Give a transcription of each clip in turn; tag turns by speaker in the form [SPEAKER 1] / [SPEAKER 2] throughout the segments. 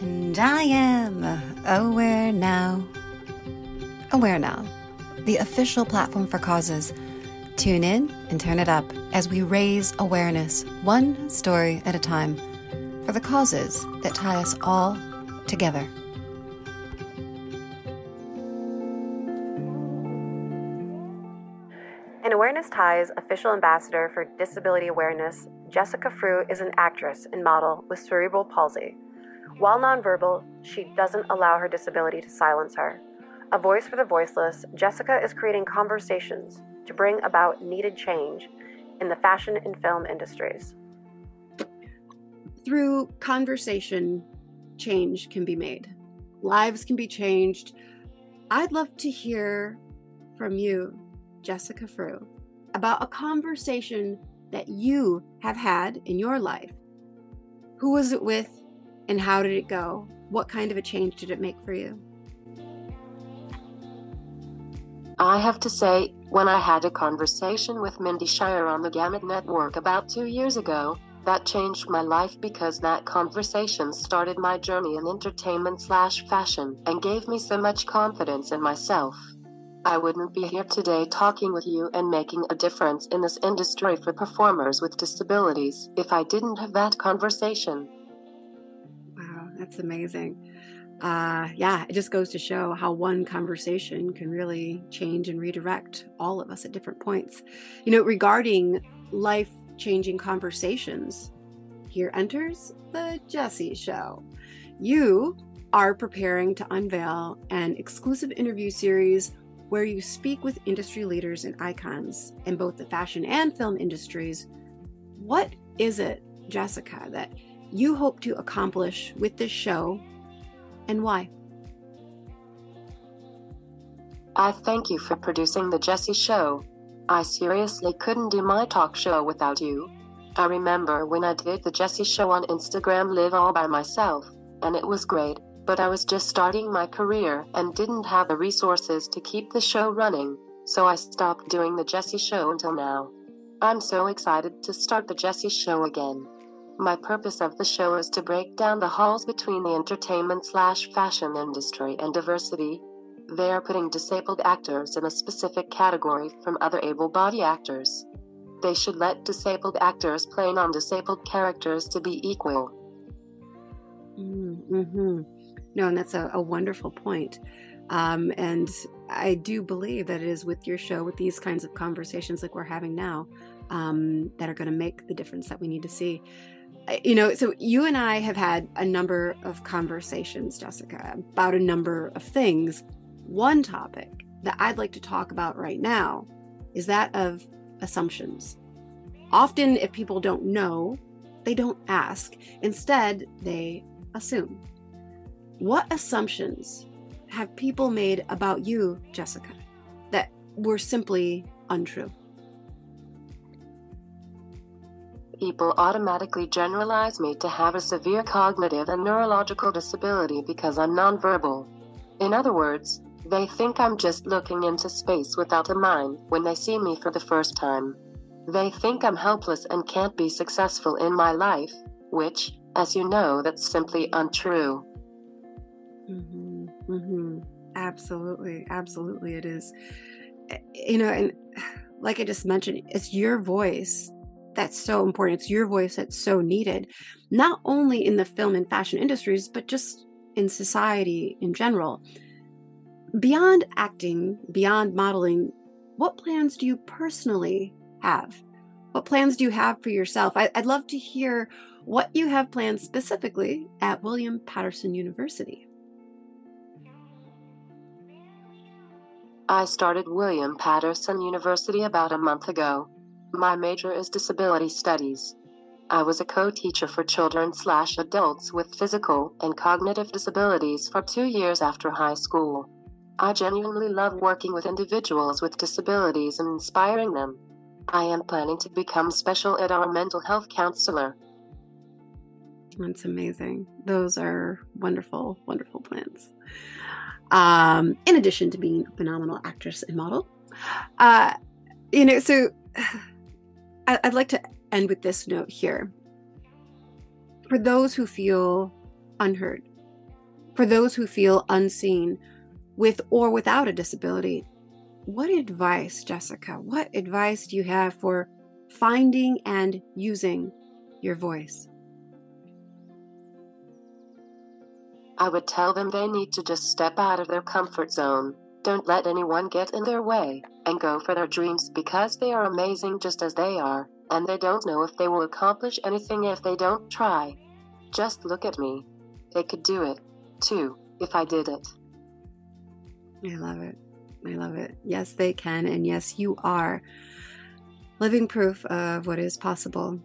[SPEAKER 1] And I am Aware Now. Aware Now, the official platform for causes. Tune in and turn it up as we raise awareness, one story at a time, for the causes that tie us all together.
[SPEAKER 2] An Awareness Ties official ambassador for disability awareness, Jessica Frew is an actress and model with cerebral palsy. While nonverbal, she doesn't allow her disability to silence her. A voice for the voiceless, Jessica is creating conversations to bring about needed change in the fashion and film industries.
[SPEAKER 3] Through conversation, change can be made, lives can be changed. I'd love to hear from you Jessica Frew, about a conversation that you have had in your life. Who was it with and how did it go? What kind of a change did it make for you?
[SPEAKER 4] I have to say, when I had a conversation with Mindy Shire on the Gamut Network about two years ago, that changed my life because that conversation started my journey in entertainment slash fashion and gave me so much confidence in myself. I wouldn't be here today talking with you and making a difference in this industry for performers with disabilities if I didn't have that conversation.
[SPEAKER 3] That's amazing. Uh, yeah, it just goes to show how one conversation can really change and redirect all of us at different points. You know, regarding life changing conversations, here enters the Jessie Show. You are preparing to unveil an exclusive interview series where you speak with industry leaders and icons in both the fashion and film industries. What is it, Jessica, that you hope to accomplish with this show and why?
[SPEAKER 4] I thank you for producing the Jesse Show. I seriously couldn't do my talk show without you. I remember when I did the Jesse Show on Instagram Live all by myself, and it was great but I was just starting my career and didn't have the resources to keep the show running, so I stopped doing the Jesse Show until now. I'm so excited to start the Jesse Show again. My purpose of the show is to break down the halls between the entertainment slash fashion industry and diversity. They are putting disabled actors in a specific category from other able bodied actors. They should let disabled actors play non disabled characters to be equal.
[SPEAKER 3] Mm-hmm. No, and that's a, a wonderful point. Um, and I do believe that it is with your show, with these kinds of conversations like we're having now, um, that are going to make the difference that we need to see. You know, so you and I have had a number of conversations, Jessica, about a number of things. One topic that I'd like to talk about right now is that of assumptions. Often, if people don't know, they don't ask. Instead, they assume. What assumptions have people made about you, Jessica, that were simply untrue?
[SPEAKER 4] People automatically generalize me to have a severe cognitive and neurological disability because I'm nonverbal. In other words, they think I'm just looking into space without a mind when they see me for the first time. They think I'm helpless and can't be successful in my life, which, as you know, that's simply untrue.
[SPEAKER 3] Mm-hmm, mm-hmm. Absolutely, absolutely, it is. Eh, you know, and like I just mentioned, it's your voice that's so important. It's your voice that's so needed, not only in the film and fashion industries, but just in society in general. Beyond acting, beyond modeling, what plans do you personally have? What plans do you have for yourself? I, would love to hear what you have planned specifically at William Paterson University.
[SPEAKER 4] I started William Paterson University about a month ago. My major is disability studies. I was a co-teacher for children slash adults with physical and cognitive disabilities for two years after high school. I genuinely love working with individuals with disabilities and inspiring them. I am planning to become special ed or mental health counselor.
[SPEAKER 3] That's amazing. Those are wonderful, wonderful plans um, in addition to being a phenomenal actress and model. Uh, you know, so I'd like to end with this note here. For those who feel unheard, for those who feel unseen with or without a disability. What advice, Jessica, what advice do you have for finding and using your voice?
[SPEAKER 4] I would tell them they need to just step out of their comfort zone. Don't let anyone get in their way, and go for their dreams because they are amazing just as they are, and they don't know if they will accomplish anything if they don't try. Just look at me. They could do it, too, if I did it.
[SPEAKER 3] I love it. I love it. Yes, they can. And yes, you are living proof of what is possible.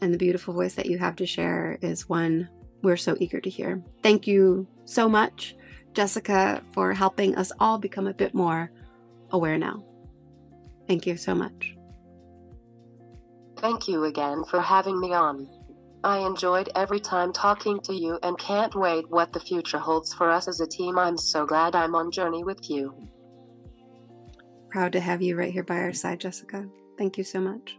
[SPEAKER 3] And the beautiful voice that you have to share is one we're so eager to hear. Thank you so much, Jessica, for helping us all become a bit more aware now. Thank you so much.
[SPEAKER 4] Thank you again for having me on. I enjoyed every time talking to you and can't wait what the future holds for us as a team. I'm so glad I'm on journey with you.
[SPEAKER 3] Proud to have you right here by our side, Jessica. Thank you so much.